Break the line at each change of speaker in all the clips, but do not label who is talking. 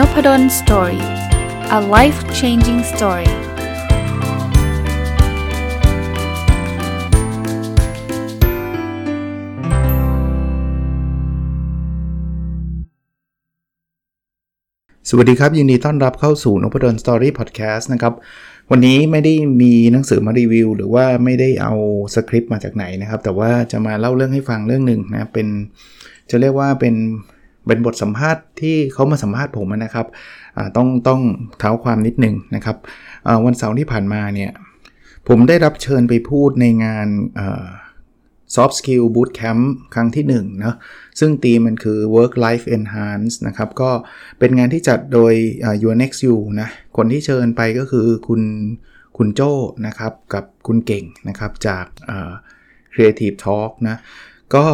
Nopadol Story a life changing story สวัสดีครับ ยินดีต้อนรับเข้าสู่นพดล Story พอดแคสต์นะครับ วันนี้ไม่ได้มีหนังสือมารีวิว หรือว่าไม่ได้เอาสคริปต์มาจากไหนนะครับ แต่ว่าจะมาเล่าเรื่องให้ฟังเรื่องหนึ่งนะ เป็นจะเรียกว่าเป็น เป็นบทสัมภาษณ์ที่เขามาสัมภาษณ์ผมนะครับต้องต้องเท้าความนิดหนึ่งนะครับวันเสาร์ที่ผ่านมาเนี่ยผมได้รับเชิญไปพูดในงาน Soft Skill Bootcamp ครั้งที่1นะซึ่งตีมันคือ Work Life Enhance นะครับ ก็เป็นงานที่จัดโดย Your Next You นะ คนที่เชิญไปก็คือคุณคุณโจ้นะครับ กับคุณเก่งนะครับ จาก Creative Talk นะ ก็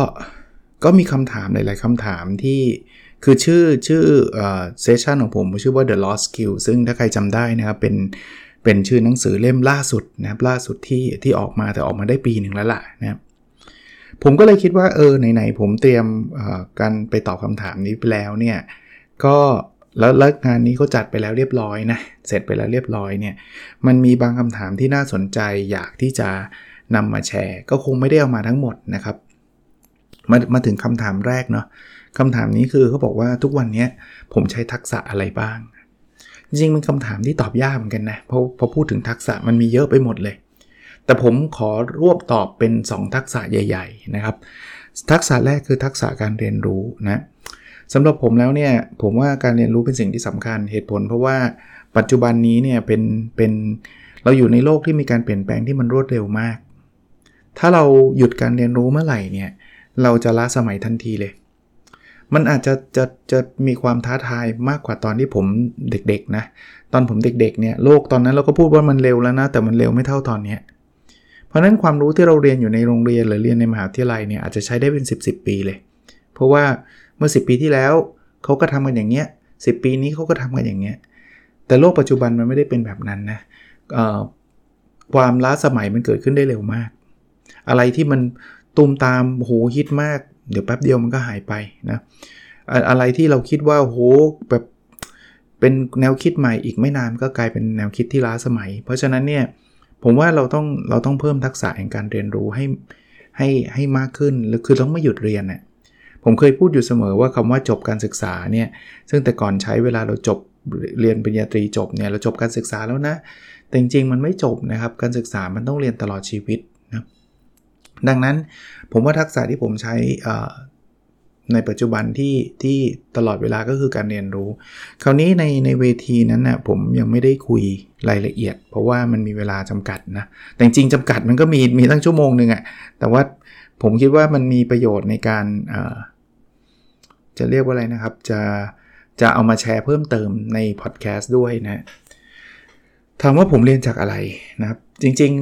ก็มีคำถามหลาย ๆคำถามที่คือชื่อชื่อเซสชันของผมชื่อว่า The Lost Skill ซึ่งถ้าใครจำได้นะครับเป็นเป็นชื่อหนังสือเล่มล่าสุดนะครับล่าสุดที่ที่ออกมาแต่ออกมาได้ปีหนึ่งแล้วล่ะนะครับผมก็เลยคิดว่าเออไหนๆผมเตรียมการไปตอบคำถามนี้ไปแล้วเนี่ยก็แล้วแล้วงานนี้เขาจัดไปแล้วเรียบร้อยนะเสร็จไปแล้วเรียบร้อยเนี่ยมันมีบางคำถามที่น่าสนใจอยากที่จะนำมาแชร์ ก็คงไม่ได้เอามาทั้งหมดนะครับ มามาถึงคำถามแรกเนาะคำถามนี้คือเขาบอกว่าทุกวันนี้ผมใช้ทักษะอะไรบ้าง จริงๆเป็นคำถามที่ตอบยากเหมือนกันนะเพราะพอพูดถึงทักษะมันมีเยอะไปหมดเลย แต่ผมขอรวบตอบเป็น 2 ทักษะใหญ่ ๆ นะครับ ทักษะแรกคือทักษะการเรียนรู้นะสำหรับผมแล้วเนี่ยผมว่าการเรียนรู้เป็นสิ่งที่สำคัญเหตุผล เพราะว่าปัจจุบันนี้เนี่ยเป็นเป็นเราอยู่ในโลกที่มีการเปลี่ยนแปลงที่มันรวดเร็วมาก ถ้าเราหยุดการเรียนรู้เมื่อไหร่เนี่ย เราจะล้าสมัยทันทีเลย มันอาจจะจะจะมีความท้าทายมากกว่าตอนที่ผมเด็กๆนะ ตอนผมเด็กๆเนี่ยโลกตอนนั้นเราก็พูดว่ามันเร็วแล้วนะ แต่มันเร็วไม่เท่าตอนนี้เพราะนั้นความรู้ที่เราเรียนอยู่ในโรงเรียนหรือเรียนในมหาวิทยาลัยเนี่ยอาจจะใช้ได้เป็น 10บสปีเลย เพราะว่าเมื่อ 10 ปีที่แล้วเขาก็ทำกันอย่างเงี้ยสิปีนี้เขาก็ทำกันอย่างเงี้ย แต่โลกปัจจุบันมันไม่ได้เป็นแบบนั้นนะความล้าสมัยมันเกิดขึ้นได้เร็วมาก อะไรที่มัน ตูมตามโหฮิตมาก เดี๋ยวแป๊บเดียวมันก็หายไปนะอะไรที่เราคิดว่าโหแบบเป็นแนวคิดใหม่อีกไม่นานก็กลายเป็นแนวคิดที่ล้าสมัย เพราะฉะนั้นเนี่ยผมว่าเราต้องเราต้องเพิ่มทักษะแห่งการเรียนรู้ให้ให้ให้มากขึ้นหรือคือต้องไม่หยุดเรียนน่ยผมเคยพูดอยู่เสมอว่าคำว่าจบการศึกษาเนี่ยซึ่งแต่ก่อนใช้เวลาเราจบเรียนปริญญาตรีจบเนี่ยเราจบการศึกษาแล้วนะ แต่จริงๆมันไม่จบนะครับการศึกษามันต้องเรียนตลอดชีวิต ดังนั้นผมว่าทักษะที่ผมใช้ในปัจจุบันที่ที่ตลอดเวลาก็คือการเรียนรู้ คราวนี้ในในเวทีนั้นนะ่ะผมยังไม่ได้คุยรายละเอียด เพราะว่ามันมีเวลาจำกัดนะ แต่จริงจำกัดมันก็มีมีตั้งชั่วโมงหนึ่งอะแต่ว่าผมคิดว่ามันมีประโยชน์ในการจะเรียกว่าอะไรนะครับ จะจะเอามาแชร์เพิ่มเติมในพอดแคสต์ด้วยนะถามว่าผมเรียนจากอะไรนะครับ จริง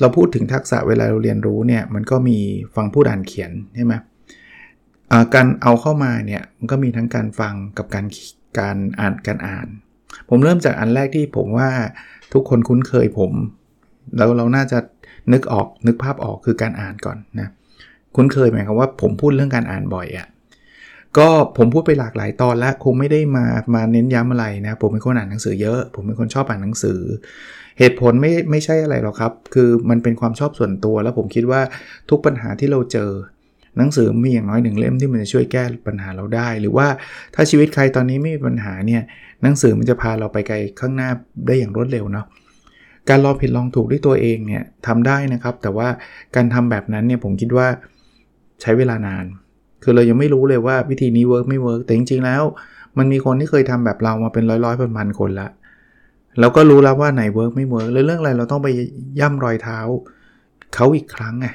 เราพูดถึงทักษะเวลาเราเรียนรู้เนี่ยมันก็มีฟังพูดอ่านเขียนใช่ไหมการเอาเข้ามาเนี่ยมันก็มีทั้งการฟังกับการการอ่านการอ่าน ผมเริ่มจากอันแรกที่ผมว่าทุกคนคุ้นเคยผมแล้วเราน่าจะนึกออกนึกภาพออกคือการอ่านก่อนนะคุ้นเคยหมายความว่าผมพูดเรื่องการอ่านบ่อยอะ่ะ ก็ผมพูดไปหลากหลายตอนแล้วคงไม่ได้มามาเน้นย้ำอะไรนะ ผมเป็นคนอ่านหนังสือเยอะ ผมเป็นคนชอบอ่านหนังสือ เหตุผลไม่ไม่ใช่อะไรหรอกครับ คือมันเป็นความชอบส่วนตัว แล้วผมคิดว่าทุกปัญหาที่เราเจอ หนังสือมีอย่างน้อยหนึ่งเล่มที่มันจะช่วยแก้ปัญหาเราได้ หรือว่าถ้าชีวิตใครตอนนี้ไม่มีปัญหาเนี่ยหนังสือมันจะพาเราไปไกลข้างหน้าได้อย่างรวดเร็วเนาะการลองผิดลองถูกด้วยตัวเองเนี่ยทำได้นะครับ แต่ว่าการทำแบบนั้นเนี่ยผมคิดว่าใช้เวลานาน คือเรายังไม่รู้เลยว่าวิธีนี้ work ไม่ work แต่จริงๆแล้ว มันมีคนที่เคยทำแบบเรามาเป็นร้อยๆพันๆคนละเราก็รู้แล้วว่าไหน work ไม่ work เลยเรื่องอะไรเราต้องไปย่ำรอยเท้าเขาอีกครั้งไง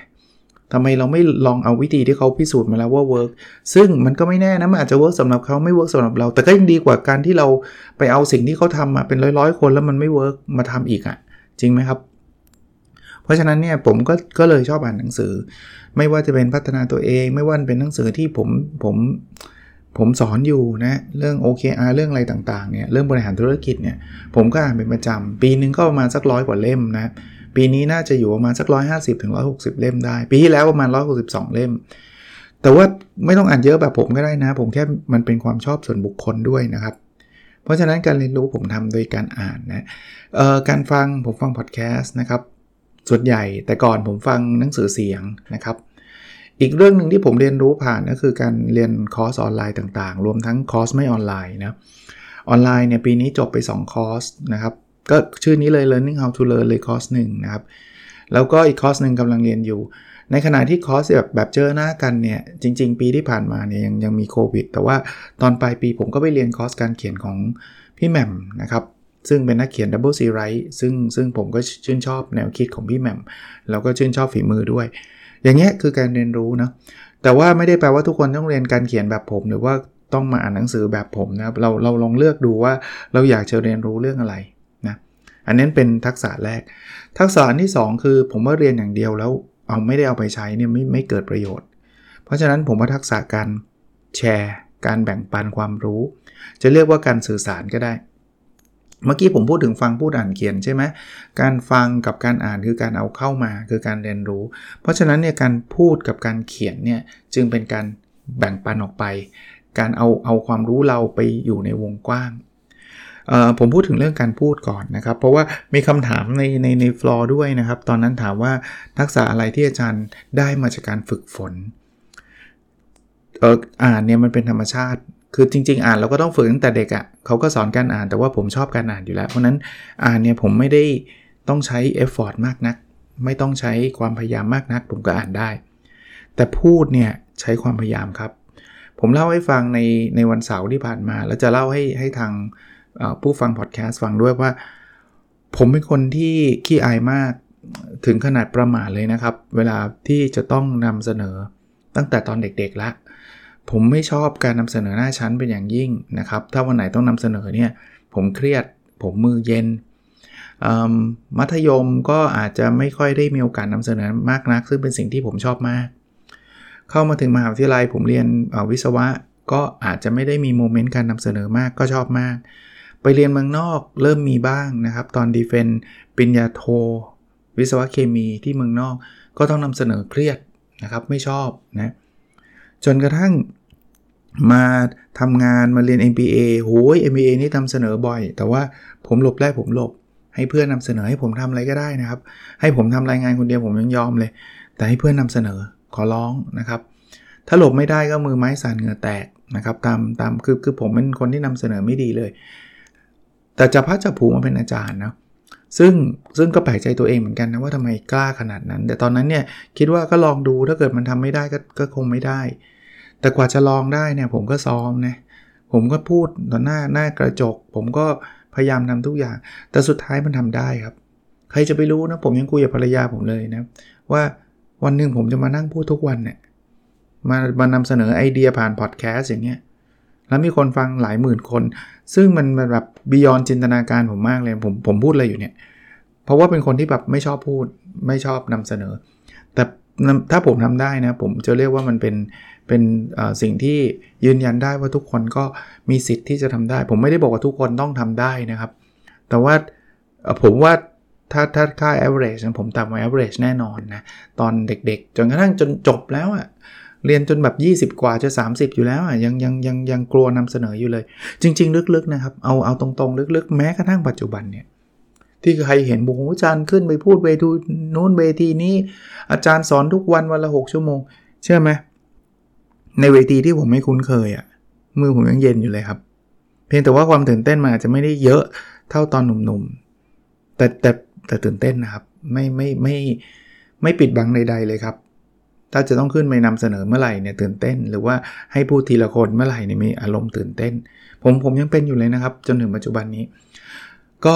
ทำไมเราไม่ลองเอาวิธีที่เขาพิสูจน์มาแล้วว่า work ซึ่งมันก็ไม่แน่นะมันอาจจะ work สำหรับเขาไม่ work สำหรับเรา แต่ก็ยังดีกว่าการที่เราไปเอาสิ่งที่เขาทำมาเป็นร้อยๆคนแล้วมันไม่ work มาทำอีกอะ่ะ จริงไหมครับ เพราะฉะนั้นเนี่ยผมก็ก็เลยชอบอ่านหนังสือ ไม่ว่าจะเป็นพัฒนาตัวเอง ไม่ว่าเป็นหนังสือที่ผมผมผมสอนอยู่นะเรื่อง OKR เรื่องอะไรต่างๆเนี่ยเรื่องบริหารธุรกิจเนี่ยผมก็อ่านเป็นประจำปีนึงก็ประมาณสักร้อยกว่าเล่มนะปีนี้น่าจะอยู่ประมาณสักร้อยห้าสิบถึงร้อยหกสิบเล่มได้ ปีที่แล้วประมาณร้อยหกสิบสองเล่ม แต่ว่าไม่ต้องอ่านเยอะแบบผมก็ได้นะ ผมแค่มันเป็นความชอบส่วนบุคคลด้วยนะครับ เพราะฉะนั้นการเรียนรู้ผมทำโดยการอ่านนะการฟังผมฟังพอดแคสต์นะครับ ส่วนใหญ่แต่ก่อนผมฟังหนังสือเสียงนะครับ อีกเรื่องหนึ่งที่ผมเรียนรู้ผ่านก็คือการเรียนคอร์สออนไลน์ต่างๆ รวมทั้งคอร์สไม่ออนไลน์นะออนไลน์เนี่ยปีนี้จบไป 2 คอร์สนะครับก็ชื่อนี้เลย learning how to learn เลยคอร์สหนึ่งนะครับ แล้วก็อีกคอร์สหนึ่งกำลังเรียนอยู่ ในขณะที่คอร์สแบบแบบเจอหน้ากันเนี่ย จริง ๆ ปีที่ผ่านมาเนี่ยยังยังมีโควิด แต่ว่าตอนปลายปีผมก็ไปเรียนคอร์สการเขียนของพี่แหม่มนะครับ ซึ่งเป็นนักเขียน double ซีไรต์ ซึ่งซึ่งผมก็ชื่นชอบแนวคิดของพี่แหม่มแล้วก็ชื่นชอบฝีมือด้วย อย่างเงี้ยคือการเรียนรู้นะแต่ว่าไม่ได้แปลว่าทุกคนต้องเรียนการเขียนแบบผม หรือว่าต้องมาอ่านหนังสือแบบผมนะครับเราเราลองเลือกดูว่าเราอยากจะเรียนรู้เรื่องอะไรนะอันนี้เป็นทักษะแรก ทักษะที่ 2 คือผมว่าเรียนอย่างเดียวแล้วเอาไม่ได้เอาไปใช้เนี่ยไม่ไม่เกิดประโยชน์ เพราะฉะนั้นผมว่าทักษะการแชร์ การแบ่งปันความรู้ จะเรียกว่าการสื่อสารก็ได้ เมื่อกี้ผมพูดถึงฟังพูดอ่านเขียนใช่ไหมการฟังกับการอ่านคือการเอาเข้ามาคือการเรียนรู้ เพราะฉะนั้นเนี่ยการพูดกับการเขียนเนี่ยจึงเป็นการแบ่งปันออกไป การเอาเอาความรู้เราไปอยู่ในวงกว้างผมพูดถึงเรื่องการพูดก่อนนะครับ เพราะว่ามีคำถามในในในฟลอร์ด้วยนะครับ ตอนนั้นถามว่าทักษะอะไรที่อาจารย์ได้มาจากการฝึกฝนอ่านเนี่ยมันเป็นธรรมชาติ คือจริง ๆ อ่านเราก็ต้องฝึกตั้งแต่เด็กอะ่ะเขาก็สอนการอ่านแต่ว่าผมชอบการอ่านอยู่แล้ว เพราะนั้นอ่านเนี่ยผมไม่ได้ต้องใช้ effort มากนัก ไม่ต้องใช้ความพยายามมากนัก ผมก็อ่านได้ แต่พูดเนี่ยใช้ความพยายามครับ ผมเล่าให้ฟังในในวันเสาร์ที่ผ่านมา แล้วจะเล่าให้ให้ทางผู้ฟังพอดแคสต์ฟังด้วยว่า ผมเป็นคนที่ขี้อายมากถึงขนาดประมาทเลยนะครับ เวลาที่จะต้องนำเสนอตั้งแต่ตอนเด็กๆละ ผมไม่ชอบการนำเสนอหน้าชั้นเป็นอย่างยิ่งนะครับ ถ้าวันไหนต้องนำเสนอเนี่ย ผมเครียด ผมมือเย็น มัธยมก็อาจจะไม่ค่อยได้มีโอกาสนำเสนอมากนัก ซึ่งเป็นสิ่งที่ผมชอบมาก เข้ามาถึงมหาวิทยาลัย ผมเรียนวิศวะ ก็อาจจะไม่ได้มีโมเมนต์การนำเสนอมากก็ชอบมาก ไปเรียนเมืองนอกเริ่มมีบ้างนะครับ ตอนดีเฟนปิญญาโท วิศวะเคมีที่เมืองนอก ก็ต้องนำเสนอเครียดนะครับ ไม่ชอบนะ จนกระทั่งมาทำงานมาเรียน MBA โหย MBA นี่ทำเสนอบ่อย แต่ว่าผมหลบได้ผมหลบ ให้เพื่อนนำเสนอให้ผมทำอะไรก็ได้นะครับ ให้ผมทำรายงานคนเดียวผมยังยอมเลย แต่ให้เพื่อนนำเสนอขอร้องนะครับ ถ้าหลบไม่ได้ก็มือไม้สั่นเหงื่อแตกนะครับ ตามตามคือคือผมเป็นคนที่นำเสนอไม่ดีเลย แต่จะพัดจะผูมาเป็นอาจารย์นะซึ่งซึ่งก็แปลกใจตัวเองเหมือนกันนะว่าทำไมกล้าขนาดนั้น แต่ตอนนั้นเนี่ยคิดว่าก็ลองดูถ้าเกิดมันทำไม่ได้ก็ก็คงไม่ได้ แต่กว่าจะลองได้เนี่ยผมก็ซ้อมนะผมก็พูดต่อหน้าหน้ากระจก ผมก็พยายามทำทุกอย่าง แต่สุดท้ายมันทำได้ครับ ใครจะไปรู้นะ ผมยังคุยกับภรรยาผมเลยนะ ว่าวันหนึ่งผมจะมานั่งพูดทุกวันเนี่ยมามานำเสนอไอเดียผ่านพอดแคสต์อย่างเงี้ยแล้วมีคนฟังหลายหมื่นคน ซึ่งมันแบบบียอนจินตนาการผมมากเลย ผมผมพูดอะไรอยู่เนี่ย เพราะว่าเป็นคนที่แบบไม่ชอบพูดไม่ชอบนำเสนอ แต่ ถ้าผมทำได้นะ ผมจะเรียกว่ามันเป็นเป็นสิ่งที่ยืนยันได้ว่าทุกคนก็มีสิทธิ์ที่จะทำได้ ผมไม่ได้บอกว่าทุกคนต้องทำได้นะครับ แต่ว่าผมว่าถ้าถ้าค่า average นะผมต่ำกว่า average แน่นอนนะ ตอนเด็กๆ จนกระทั่งจนจบแล้วอะเรียนจนแบบ 20 กว่าจะ 30 อยู่แล้วอะยังยังยังยังกลัวนำเสนออยู่เลย จริง ๆ ลึกๆนะครับ เอาเอาตรงๆ ลึกๆ แม้กระทั่งปัจจุบันเนี่ย ที่ใครเห็นบุคคลอาจารย์ขึ้นไปพูดเวทีนู้นเวทีนี้ อาจารย์สอนทุกวันวันละ 6 ชั่วโมง เชื่อไหมในเวทีที่ผมไม่คุ้นเคยอะ่ะมือผมยังเย็นอยู่เลยครับ เพียงแต่ว่าความตื่นเต้นมันอาจจะไม่ได้เยอะเท่าตอนหนุ่มๆ แต่แต่แต่ตื่นเต้นนะครับ ไม่ไม่ไม่ไม่ปิดบังใด ๆ เลยครับ ถ้าจะต้องขึ้นไปนำเสนอเมื่อไหร่เนี่ยตื่นเต้น หรือว่าให้พูดทีละคนเมื่อไหร่เนี่ยมีอารมณ์ตื่นเต้น ผมผมยังเป็นอยู่เลยนะครับ จนถึงปัจจุบันนี้ ก็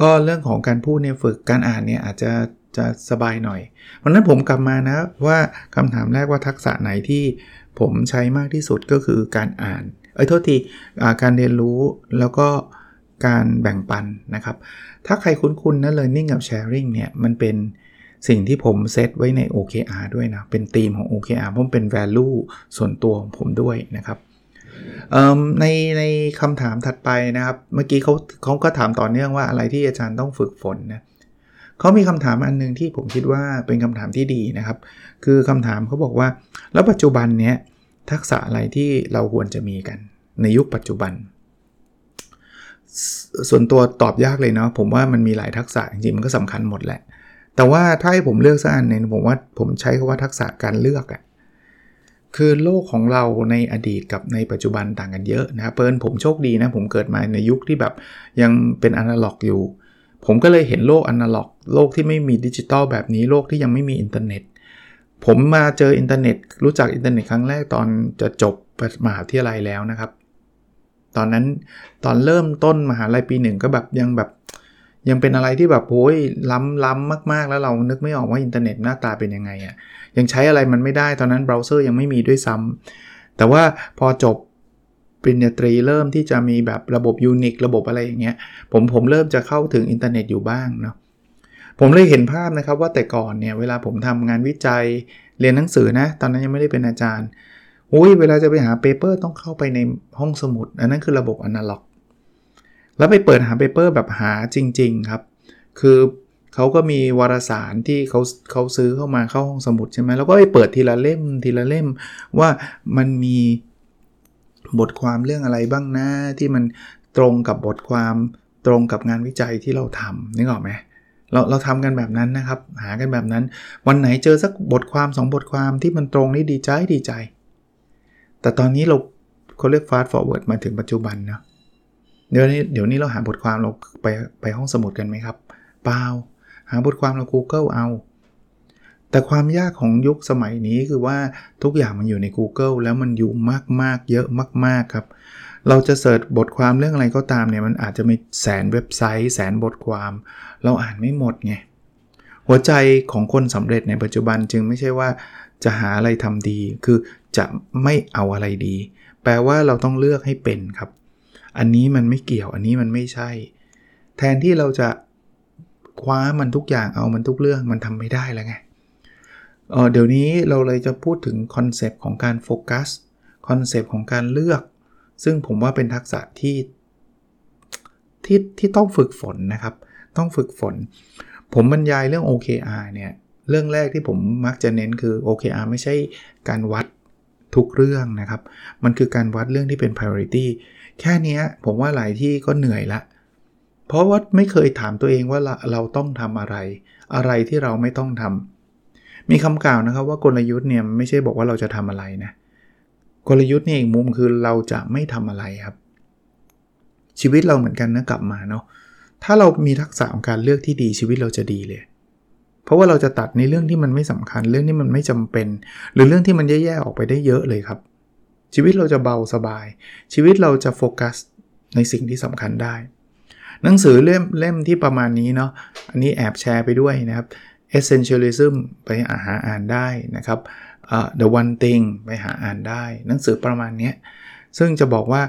ก็เรื่องของการพูดเนี่ยฝึกการอ่านเนี่ยอาจจะจะสบายหน่อยวันนั้นผมกลับมานะว่าคำถามแรกว่าทักษะไหนที่ผมใช้มากที่สุดก็คือการอ่านเอ้ยโทษทีการเรียนรู้แล้วก็การแบ่งปันนะครับ ถ้าใครคุ้นๆนะ learning กับ sharing เนี่ยมันเป็นสิ่งที่ผมเซตไว้ใน OKR ด้วยนะ เป็นธีมของ OKR เพราะเป็น value ส่วนตัวของผมด้วยนะครับ ในในคำถามถัดไปนะครับ เมื่อกี้เขาเขาก็ถามต่อเนื่องว่าอะไรที่อาจารย์ต้องฝึกฝนนะเขามีคำถามอันนึงที่ผมคิดว่าเป็นคำถามที่ดีนะครับ คือคำถามเขาบอกว่า แล้วปัจจุบันเนี้ยทักษะอะไรที่เราควรจะมีกัน ในยุคปัจจุบัน ส่วนตัวตอบยากเลยเนาะผมว่ามันมีหลายทักษะจริงๆมันก็สำคัญหมดแหละ แต่ว่าถ้าให้ผมเลือกสักอันหนึ่งผมว่าผมใช้คาว่าทักษะการเลือกอะ คือโลกของเราในอดีตกับในปัจจุบันต่างกันเยอะนะครับเปิลผมโชคดีนะ ผมเกิดมาในยุคที่แบบยังเป็นอนาล็อกอยู่ ผมก็เลยเห็นโลกอนาล็อก โลกที่ไม่มีดิจิตอลแบบนี้โลกที่ยังไม่มีอินเทอร์เน็ต ผมมาเจออินเทอร์เน็ต รู้จักอินเทอร์เน็ตครั้งแรกตอนจะจบมหาวิทยาลัยแล้วนะครับ ตอนนั้นตอนเริ่มต้นมหาลัยปีหนึ่งก็แบบยังแบบยังเป็นอะไรที่แบบโอ้ยล้ำล้ำมากๆ แล้วเรานึกไม่ออกว่าอินเทอร์เน็ตหน้าตาเป็นยังไงอะ่ะ ยังใช้อะไรมันไม่ได้ตอนนั้นเบราว์เซอร์ยังไม่มีด้วยซ้ำแต่ว่าพอจบปริญญาตรีเริ่มที่จะมีแบบระบบ Unix ระบบอะไรอย่างเงี้ยผมผมเริ่มจะเข้าถึงอินเทอร์เน็ตอยู่บ้างเนาะผมเลยเห็นภาพนะครับว่าแต่ก่อนเนี่ยเวลาผมทำงานวิจัยเรียนหนังสือนะ ตอนนั้นยังไม่ได้เป็นอาจารย์อุ้ยเวลาจะไปหา paper ต้องเข้าไปในห้องสมุด อันนั้นคือระบบอนาล็อก แล้วไปเปิดหา paper แบบหาจริง ๆ ครับ คือ เขาก็มีวารสารที่เขาเขาซื้อเข้ามาเข้าห้องสมุดใช่ไหมแล้วก็ไปเปิดทีละเล่มทีละเล่มว่ามันมีบทความเรื่องอะไรบ้างนะที่มันตรงกับบทความตรงกับงานวิจัยที่เราทำนึกออกไหมเราเราทำกันแบบนั้นนะครับ หากันแบบนั้น วันไหนเจอสักบทความ 2 บทความที่มันตรงนี่ดีใจดีใจ แต่ตอนนี้เราเขาเรียก fast forward มาถึงปัจจุบันนะเดี๋ยวนี้เดี๋ยวนี้เราหาบทความเราไปไปห้องสมุดกันไหมครับ เปล่า หาบทความเรา Google เอา แต่ความยากของยุคสมัยนี้คือว่าทุกอย่างมันอยู่ใน Google แล้วมันอยู่มากๆ เยอะมาก ๆ ครับ เราจะเสิร์ชบทความเรื่องอะไรก็ตามเนี่ยมันอาจจะมีแสนเว็บไซต์ แสนบทความ เราอ่านไม่หมดไงหัวใจของคนสำเร็จในปัจจุบันจึงไม่ใช่ว่าจะหาอะไรทำดี คือจะไม่เอาอะไรดี แปลว่าเราต้องเลือกให้เป็นครับ อันนี้มันไม่เกี่ยว อันนี้มันไม่ใช่ แทนที่เราจะ คว้ามันทุกอย่างเอามันทุกเรื่องมันทำไม่ได้แล้วไงเดี๋ยวนี้เราเลยจะพูดถึง concept ของการโฟกัส concept ของการเลือก ซึ่งผมว่าเป็นทักษะที่ที่ที่ต้องฝึกฝนนะครับ ต้องฝึกฝน ผมบรรยายเรื่อง OKR เนี่ย เรื่องแรกที่ผมมักจะเน้นคือ OKR ไม่ใช่การวัดทุกเรื่องนะครับ มันคือการวัดเรื่องที่เป็น priority แค่นี้ผมว่าหลายที่ก็เหนื่อยละ เพราะว่าไม่เคยถามตัวเองว่าเราต้องทำอะไร อะไรที่เราไม่ต้องทำมีคำกล่าวนะครับว่ากลยุทธ์เนี่ยไม่ใช่บอกว่าเราจะทำอะไรนะกลยุทธ์นี่อีกมุมคือเราจะไม่ทำอะไรครับ ชีวิตเราเหมือนกันนะกลับมาเนาะถ้าเรามีทักษะของการเลือกที่ดีชีวิตเราจะดีเลย เพราะว่าเราจะตัดในเรื่องที่มันไม่สำคัญ เรื่องที่มันไม่จำเป็น หรือเรื่องที่มันแย่ๆออกไปได้เยอะเลยครับ ชีวิตเราจะเบาสบาย ชีวิตเราจะโฟกัสในสิ่งที่สำคัญได้ หนังสือเล่มเล่มที่ประมาณนี้เนาะอันนี้แอบแชร์ไปด้วยนะครับ Essentialism ไปหาอ่านได้นะครับ uh, The One Thing ไปหาอ่านได้ หนังสือประมาณนี้ซึ่งจะบอกว่า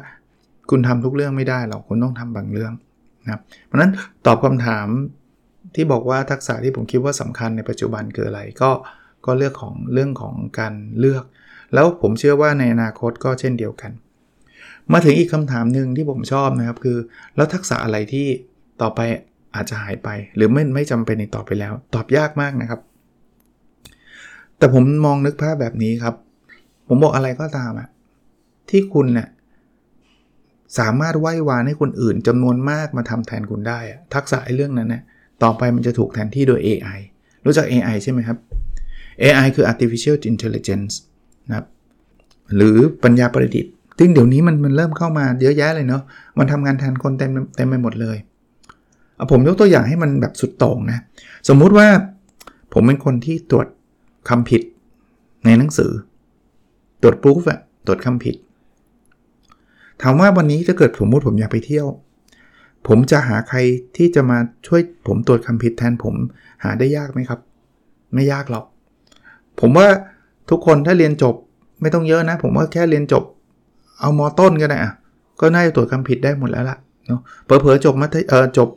คุณทำทุกเรื่องไม่ได้หรอกคุณต้องทำบางเรื่องนะครับเพราะนั้นตอบคำถามที่บอกว่าทักษะที่ผมคิดว่าสำคัญในปัจจุบันคืออะไรก็ก็เลือกของเรื่องของการเลือก แล้วผมเชื่อว่าในอนาคตก็เช่นเดียวกัน มาถึงอีกคำถามหนึ่งที่ผมชอบนะครับคือ แล้วทักษะอะไรที่ต่อไปอาจจะหายไป หรือไม่ไม่จำเป็นอีกต่อไปแล้ว ตอบยากมากนะครับ แต่ผมมองนึกภาพแบบนี้ครับ ผมบอกอะไรก็ตามอะที่คุณเนะี่ยสามารถไหว้วานให้คนอื่นจำนวนมากมาทำแทนคุณได้อะทักษะไอ้เรื่องนั้นเนะี่ยต่อไปมันจะถูกแทนที่โดย AI รู้จัก AI ใช่ไหมครับ AI คือ artificial intelligence นะครับหรือปัญญาประดิษฐ์ ซึ่งเดี๋ยวนี้มันมันเริ่มเข้ามาเยอะแยะเลยเนาะมันทำงานแทนคนเต็มเต็มไปหมดเลยเอาผมยกตัวอย่างให้มันแบบสุดโต่งนะสมมุติว่าผมเป็นคนที่ตรวจคำผิดในหนังสือ ตรวจ proof อะตรวจคำผิด ถามว่าวันนี้ถ้าเกิดสมมติผมอยากไปเที่ยว ผมจะหาใครที่จะมาช่วยผมตรวจคำผิดแทนผมหาได้ยากไหมครับ ไม่ยากหรอก ผมว่าทุกคนถ้าเรียนจบไม่ต้องเยอะนะ ผมว่าแค่เรียนจบ เอามอต้นก็ได้อะก็น่าจะตรวจคำผิดได้หมดแล้วล่ะเนาะเผลอๆจบมัธเออจบ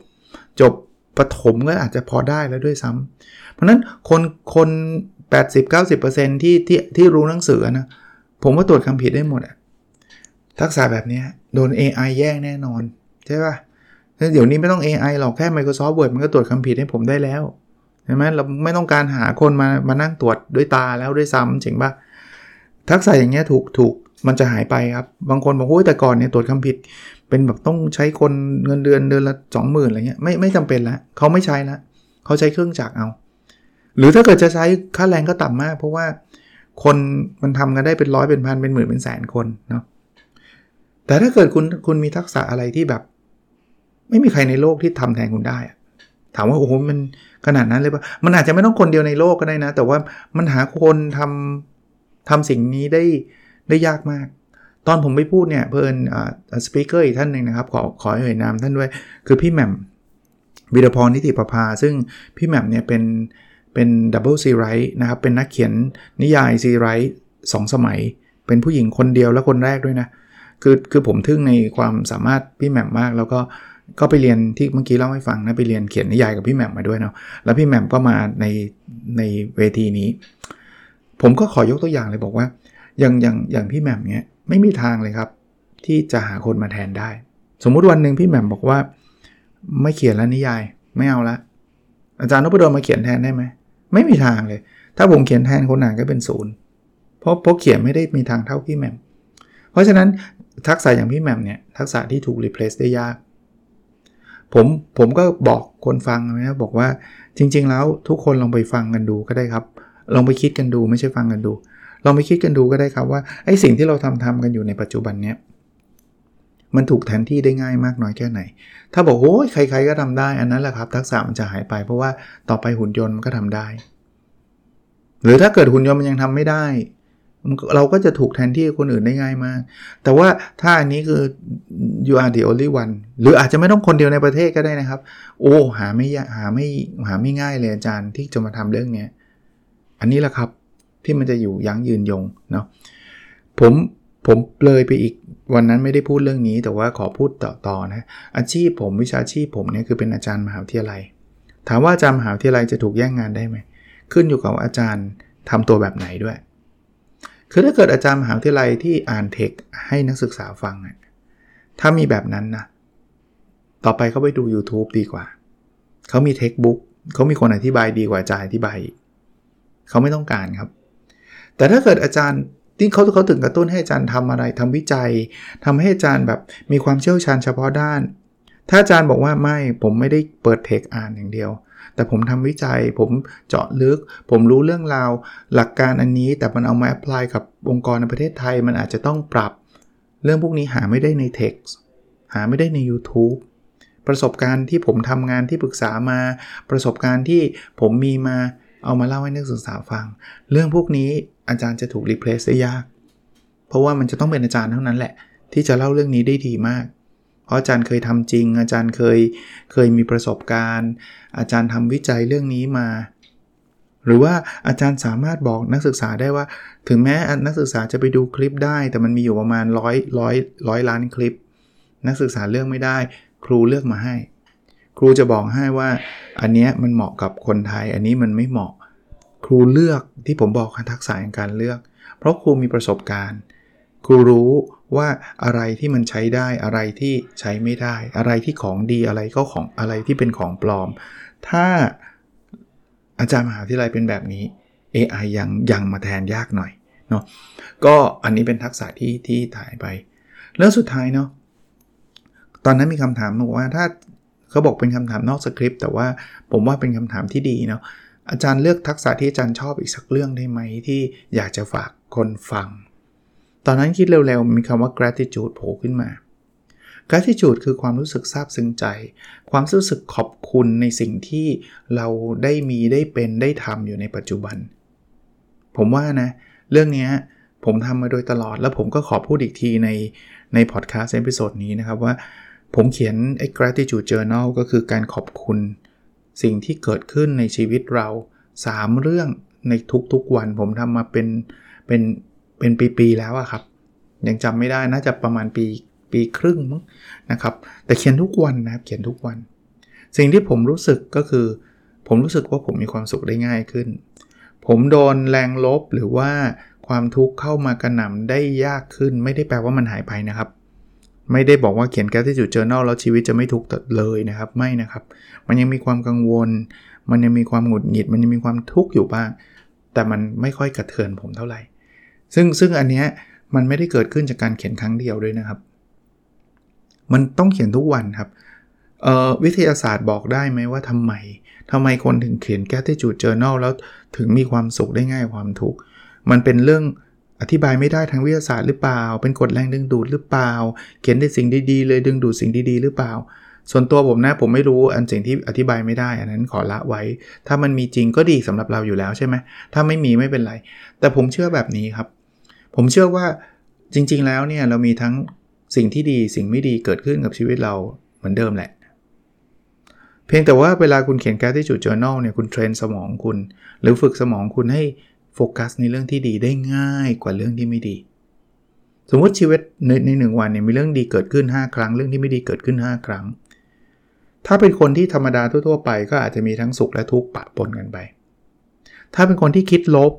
จบประถมก็อาจจะพอได้แล้วด้วยซ้ำเพราะนั้นคนคน 80-90%ที่ที่ที่รู้หนังสือนะผมว่าตรวจคำผิดได้หมดอะทักษะแบบนี้โดน AI แย่งแน่นอน ใช่ป่ะเดี๋ยวนี้ไม่ต้อง AI หรอกแค่ Microsoft Word มันก็ตรวจคำผิดให้ผมได้แล้วใช่ไหมเราไม่ต้องการหาคนมามานั่งตรวจด้วยตาแล้วด้วยซ้ำจริงป่ะทักษะอย่างเงี้ยถูกถูก มันจะหายไปครับบางคนบอกโอ้ยแต่ก่อนเนี่ยตรวจคำผิด เป็นแบบต้องใช้คนเงินเดือนเดือนละสองหมื่นอะไรเงี้ยไม่ไม่จำเป็นแล้วเขาไม่ใช้แล้วเขาใช้เครื่องจักรเอา หรือถ้าเกิดจะใช้ค่าแรงก็ต่ำมาก เพราะว่าคนมันทำกันได้เป็นร้อยเป็นพันเป็นหมื่นเป็นแสนคนเนาะแต่ถ้าเกิดคุณคุณมีทักษะอะไรที่แบบ ไม่มีใครในโลกที่ทำแทนคุณได้อะถามว่าโอ้โหมันขนาดนั้นเลยปะมันอาจจะไม่ต้องคนเดียวในโลกก็ได้นะ แต่ว่ามันหาคนทำทำสิ่งนี้ได้ ได้ยากมาก ตอนผมไปพูดเนี่ยเพิ่นอ่า speaker อีกท่านหนึ่งนะครับ ขอขอเอ่ยนามท่านด้วย คือพี่แหม่มวิรพรนิติประภา ซึ่งพี่แหม่มเนี่ยเป็นเป็น double ซีไรต์นะครับ เป็นนักเขียนนิยายซีไรต์สองสมัย เป็นผู้หญิงคนเดียวและคนแรกด้วยนะ คือคือผมทึ่งในความสามารถพี่แหม่มมาก แล้วก็ก็ไปเรียนที่เมื่อกี้เล่าให้ฟังนะไปเรียนเขียนนิยายกับพี่แหม่มมาด้วยเนาะแล้วพี่แหม่มก็มาในในเวทีนี้ ผมก็ขอยกตัวอย่างเลยบอกว่า อย่างอย่างอย่างพี่แหม่มเนี้ยไม่มีทางเลยครับ ที่จะหาคนมาแทนได้ สมมุติวันหนึ่งพี่แหม่มบอกว่า ไม่เขียนแล้วนิยาย ไม่เอาละอาจารย์นพดลมาเขียนแทนได้ไหมไม่มีทางเลย ถ้าผมเขียนแทนคนอ่านก็เป็นศูนย์เพราะเพราะเขียนไม่ได้มีทางเท่าพี่แหม่มเพราะฉะนั้นทักษะอย่างพี่แหม่มเนี่ยทักษะที่ถูกรีเพลซได้ยากผมผมก็บอกคนฟังนะบอกว่าจริง ๆ แล้วทุกคนลองไปฟังกันดูก็ได้ครับ ลองไปคิดกันดูไม่ใช่ฟังกันดู ลองไปคิดกันดูก็ได้ครับว่าไอ้สิ่งที่เราทำทำกันอยู่ในปัจจุบันเนี้ยมันถูกแทนที่ได้ง่ายมากน้อยแค่ไหน ถ้าบอกโอ้ยใคร ๆ ก็ทำได้ อันนั้นแหละครับ ทักษะมันจะหายไป เพราะว่าต่อไปหุ่นยนต์มันก็ทำได้ หรือถ้าเกิดหุ่นยนต์มันยังทำไม่ได้ เราก็จะถูกแทนที่คนอื่นได้ง่ายมาก แต่ว่าถ้าอันนี้คือ you are the only one หรืออาจจะไม่ต้องคนเดียวในประเทศก็ได้นะครับ โอ้ หาไม่ยหาไม่หาไม่ง่ายเลยอาจารย์ที่จะมาทำเรื่องนี้อันนี้แหละครับ ที่มันจะอยู่ยั้งยืนยงเนาะผมผมเลยไปอีกวันนั้นไม่ได้พูดเรื่องนี้ แต่ว่าขอพูดต่อต่อนะอาชีพผมวิชาชีพผมเนี่ยคือเป็นอาจารย์มหาวิทยาลัย ถามว่าอาจารย์มหาวิทยาลัยจะถูกแย่งงานได้ไหมขึ้นอยู่กับอาจารย์ทำตัวแบบไหนด้วย คือถ้าเกิดอาจารย์มหาวิทยาลัยที่อ่านเทคให้นักศึกษาฟังถ้ามีแบบนั้นนะต่อไปเขาไปดู YouTube ดีกว่า เขามีเทคบุ๊กเขามีคนอธิบายดีกว่าอาจารย์อธิบายเขาไม่ต้องการครับ แต่ถ้าเกิดอาจารย์ที่เขาเขาถึงกระตุ้นให้อาจารย์ทำอะไรทำวิจัยทำให้อาจารย์แบบมีความเชี่ยวชาญเฉพาะด้าน ถ้าอาจารย์บอกว่าไม่ผมไม่ได้เปิดเทคอ่านอย่างเดียว แต่ผมทำวิจัย ผมเจาะลึก ผมรู้เรื่องราวหลักการอันนี้ แต่มันเอามา apply กับองค์กรในประเทศไทย มันอาจจะต้องปรับ เรื่องพวกนี้หาไม่ได้ในเท็กซ์หาไม่ได้ใน YouTube ประสบการณ์ที่ผมทำงานที่ปรึกษามา ประสบการณ์ที่ผมมีมาเอามาเล่าให้นักศึกษาฟัง เรื่องพวกนี้ อาจารย์จะถูก replace ได้ยาก เพราะว่ามันจะต้องเป็นอาจารย์เท่านั้นแหละ ที่จะเล่าเรื่องนี้ได้ดีมาก เพราะอาจารย์เคยทำจริง อาจารย์เคยเคยมีประสบการณ์ อาจารย์ทำวิจัยเรื่องนี้มา หรือว่าอาจารย์สามารถบอกนักศึกษาได้ว่า ถึงแม้นักศึกษาจะไปดูคลิปได้ แต่มันมีอยู่ประมาณร้อยร้อยร้อยล้านคลิป นักศึกษาเลือกไม่ได้ ครูเลือกมาให้ ครูจะบอกให้ว่า อันนี้มันเหมาะกับคนไทย อันนี้มันไม่เหมาะ ครูเลือกที่ผมบอกทักษะในการเลือก เพราะครูมีประสบการณ์ ครูรู้ว่าอะไรที่มันใช้ได้อะไรที่ใช้ไม่ได้ อะไรที่ของดีอะไรก็ของอะไรที่เป็นของปลอม ถ้าอาจารย์มหาวิทยาลัยเป็นแบบนี้ AI ยังยังมาแทนยากหน่อยเนาะก็อันนี้เป็นทักษะที่ที่ถ่ายไปแล้วสุดท้ายเนาะตอนนั้นมีคำถามบอกว่าถ้าเขาบอกเป็นคำถามนอกสคริปต์แต่ว่าผมว่าเป็นคำถามที่ดีเนาะ อาจารย์เลือกทักษะที่อาจารย์ชอบอีกสักเรื่องได้ไหมที่อยากจะฝากคนฟัง ตอนนั้นคิดเร็วๆ มีคำว่า gratitude โผล่ขึ้นมา gratitude คือความรู้สึกซาบซึ้งใจ ความรู้สึกขอบคุณในสิ่งที่เราได้มีได้เป็นได้ทำอยู่ในปัจจุบัน ผมว่านะ เรื่องนี้ผมทำมาโดยตลอด แล้วผมก็ขอพูดอีกทีในในพอดแคสต์ episode นี้นะครับว่า ผมเขียนไอ้ gratitude journal ก็คือการขอบคุณ สิ่งที่เกิดขึ้นในชีวิตเรา 3 เรื่องในทุกๆวัน ผมทำมาเป็นเป็นเป็นปีๆแล้วอะครับ ยังจำไม่ได้น่าจะประมาณปีปีครึ่งมั้งนะครับ แต่เขียนทุกวันนะครับเขียนทุกวัน สิ่งที่ผมรู้สึกก็คือ ผมรู้สึกว่าผมมีความสุขได้ง่ายขึ้น ผมโดนแรงลบหรือว่าความทุกข์เข้ามากระหน่ำได้ยากขึ้น ไม่ได้แปลว่ามันหายไปนะครับ ไม่ได้บอกว่าเขียนแกที่จุดเจอแนลแล้วชีวิตจะไม่ทุกข์เลยนะครับ ไม่นะครับ มันยังมีความกังวล มันยังมีความหงุดหงิด มันยังมีความทุกข์อยู่บ้าง แต่มันไม่ค่อยกระเทือนผมเท่าไหร่ ซึ่งซึ่งอันเนี้ยมันไม่ได้เกิดขึ้นจากการเขียนครั้งเดียวด้วยนะครับ มันต้องเขียนทุกวันครับวิทยาศาสตร์บอกได้ไหมว่าทำไมทำไมคนถึงเขียน gratitude journal แล้วถึงมีความสุขได้ง่ายความทุกข์ มันเป็นเรื่อง อธิบายไม่ได้ทางวิทยาศาสตร์หรือเปล่า เป็นกฎแรงดึงดูดหรือเปล่า เขียนได้สิ่งดีๆเลยดึงดูดสิ่งดีๆหรือเปล่า ส่วนตัวผมนะผมไม่รู้อันสิ่งที่อธิบายไม่ได้ อันนั้นขอละไว้ ถ้ามันมีจริงก็ดีสำหรับเราอยู่แล้วใช่ไหมถ้าไม่มีไม่เป็นไร แต่ผมเชื่อแบบนี้ครับ ผมเชื่อว่าจริง ๆ แล้วเนี่ยเรามีทั้งสิ่งที่ดีสิ่งไม่ดีเกิดขึ้นกับชีวิตเราเหมือนเดิมแหละ เพียงแต่ว่าเวลาคุณเขียนแกที่จุด journal เนี่ยคุณเทรนสมองคุณ หรือฝึกสมองคุณให้ โฟกัสในเรื่องที่ดีได้ง่ายกว่าเรื่องที่ไม่ดี สมมติชีวิตในในหนึ่งวันเนี่ยมีเรื่องดีเกิดขึ้น 5 ครั้ง เรื่องที่ไม่ดีเกิดขึ้น 5 ครั้ง ถ้าเป็นคนที่ธรรมดาทั่วๆไป ก็อาจจะมีทั้งสุขและทุกข์ปะปนกันไป ถ้าเป็นคนที่คิดลบ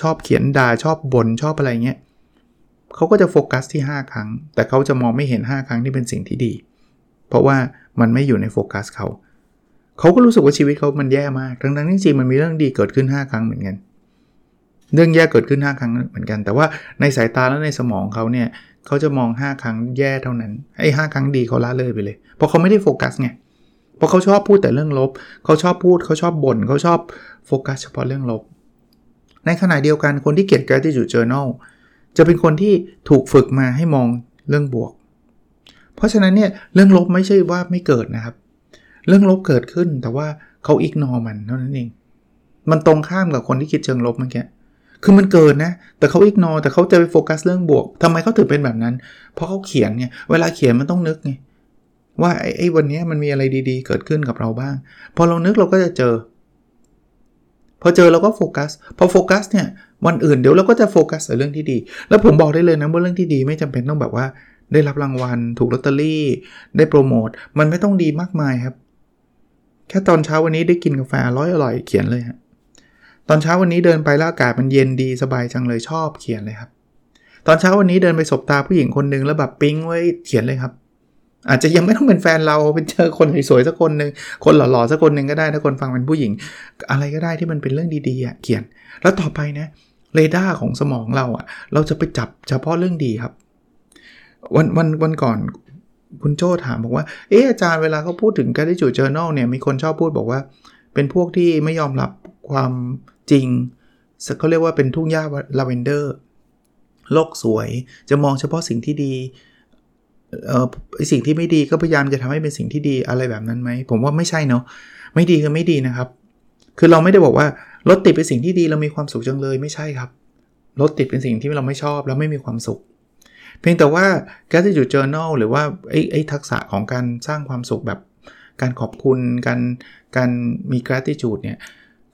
ชอบเขียนด่าชอบบน่นชอบอะไรเงี้ยเขาก็จะโฟกัสที่ 5 ครั้ง แต่เขาจะมองไม่เห็น 5 ครั้งที่เป็นสิ่งที่ดี เพราะว่ามันไม่อยู่ในโฟกัสเขา เขาก็รู้สึกว่าชีวิตเขามันแย่มาก ทั้งนั้นจริงมันมีเรื่องดีเกิดขึ้น 5 ครั้งเหมือนกัน เรื่องแย่เกิดขึ้น 5 ครั้งเหมือนกัน แต่ว่าในสายตาและในสมองเขาเนี่ยเขาจะมอง 5 ครั้งแย่เท่านั้นไอ้หครั้งดีเขาละเลยไปเลย เพราะเขาไม่ได้โฟกัสไงเพราะเขาชอบพูดแต่เรื่องลบ เขาชอบพูดเขาชอบบ่นเขาชอบโฟกัสเฉพาะเรื่องลบ ในขณะเดียวกันคนที่เขียน gratitude journal จะเป็นคนที่ถูกฝึกมาให้มองเรื่องบวก เพราะฉะนั้นเนี่ยเรื่องลบไม่ใช่ว่าไม่เกิดนะครับ เรื่องลบเกิดขึ้นแต่ว่าเขา ignore มันเท่านั้นเอง มันตรงข้ามกับคนที่คิดเชิงลบเมื่อกี้ คือมันเกิดนะ แต่เขา ignore แต่เขาจะไปโฟกัสเรื่องบวกทำไมเขาถึงเป็นแบบนั้น เพราะเขาเขียนไงเวลาเขียนมันต้องนึกไงว่าไอ้ไอ้วันนี้มันมีอะไรดีๆ เกิดขึ้นกับเราบ้าง พอเรานึกเราก็จะเจอ พอเจอเราก็โฟกัส พอโฟกัสเนี่ยวันอื่นเดี๋ยวเราก็จะโฟกัสแต่เรื่องที่ดี แล้วผมบอกได้เลยนะว่าเรื่องที่ดีไม่จำเป็นต้องแบบว่า ได้รับรางวัล ถูกลอตเตอรี่ ได้โปรโมท มันไม่ต้องดีมากมายครับ แค่ตอนเช้าวันนี้ได้กินกาแฟร้อนอร่อยเขียนเลยฮะ ตอนเช้าวันนี้เดินไปแล้วอากาศมันเย็นดีสบายจังเลยชอบเขียนเลยครับ ตอนเช้าวันนี้เดินไปสบตาผู้หญิงคนหนึ่งแล้วแบบปิ๊งไว้เขียนเลยครับ อาจจะยังไม่ต้องเป็นแฟนเราเป็นเจอคนสวยๆสักคนหนึ่งคนหล่อๆสักคนหนึ่งก็ได้ถ้าคนฟังเป็นผู้หญิง อะไรก็ได้ที่มันเป็นเรื่องดีๆอะเขียน แล้วต่อไปนะเรดาร์ของสมองเราอะ่ะ เราจะไปจับเฉพาะเรื่องดีครับ วันวันวันก่อนคุณโจ้ถามบอกว่า เอออาจารย์เวลาเขาพูดถึง gratitude journal เนี่ยมีคนชอบพูดบอกว่า เป็นพวกที่ไม่ยอมรับ ความจริงเขาเรียกว่าเป็นทุ่งหญ้าลาเวนเดอร์โลกสวยจะมองเฉพาะสิ่งที่ดีเออสิ่งที่ไม่ดีก็พยายามจะทำให้เป็นสิ่งที่ดีอะไรแบบนั้นไหม ผมว่าไม่ใช่เนาะไม่ดีคือไม่ดีนะครับ คือเราไม่ได้บอกว่ารถติดเป็นสิ่งที่ดีเรามีความสุขจังเลยไม่ใช่ครับรถติดเป็นสิ่งที่เราไม่ชอบแล้วไม่มีความสุข เพียงแต่ว่า gratitude journal หรือว่าไอ้ไอ้ทักษะของการสร้างความสุขแบบการขอบคุณ การการมี gratitude เนี่ย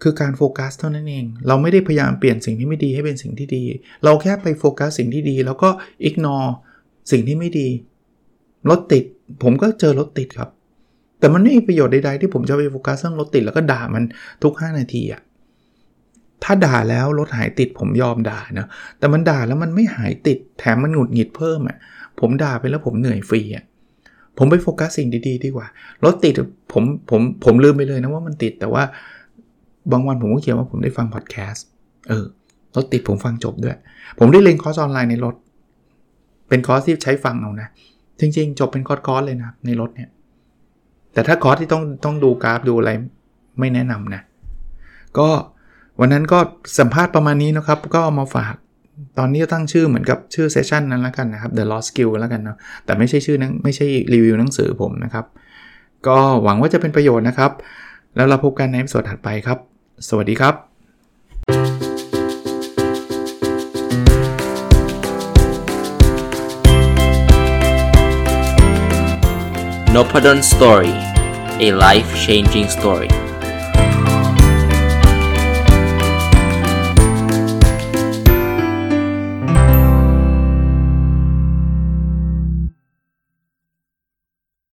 คือการโฟกัสเท่านั้นเอง เราไม่ได้พยายามเปลี่ยนสิ่งที่ไม่ดีให้เป็นสิ่งที่ดี เราแค่ไปโฟกัสสิ่งที่ดี แล้วก็ ignore สิ่งที่ไม่ดี รถติด ผมก็เจอรถติดครับ แต่มันไม่มีประโยชน์ใดๆที่ผมจะไปโฟกัสเรื่องรถติดแล้วก็ด่ามันทุก 5 นาทีอะถ้าด่าแล้วรถหายติดผมยอมด่านะ แต่มันด่าแล้วมันไม่หายติด แถมมันหงุดหงิดเพิ่มอะ่ะ ผมด่าไปแล้วผมเหนื่อยฟรีอะ่ะ ผมไปโฟกัสสิ่งดีๆ ดีกว่า รถติดผมผมผมลืมไปเลยนะว่ามันติดแต่ว่า บางวันผมก็เขียนว่าผมได้ฟังพอดแคสต์เออรถติดผมฟังจบด้วย ผมได้เรียนคอร์สออนไลน์ในรถ เป็นคอร์สที่ใช้ฟังเอานะ จริง ๆ จบเป็นคอร์สเลยนะในรถเนี่ย แต่ถ้าคอร์สที่ต้องต้องดูกราฟดูอะไรไม่แนะนำนะ ก็วันนั้นก็สัมภาษณ์ประมาณนี้นะครับ ก็เอามาฝาก ตอนนี้ตั้งชื่อเหมือนกับชื่อเซสชันนั้นแล้วกันนะครับ The Lost Skill แล้วกันเนาะ แต่ไม่ใช่ชื่อนั้นไม่ใช่รีวิวหนังสือผมนะครับ ก็หวังว่าจะเป็นประโยชน์นะครับ แล้วเราพบกันในสดถัดไปครับ สวัสดีครับ
n o p a d o n Story a life changing story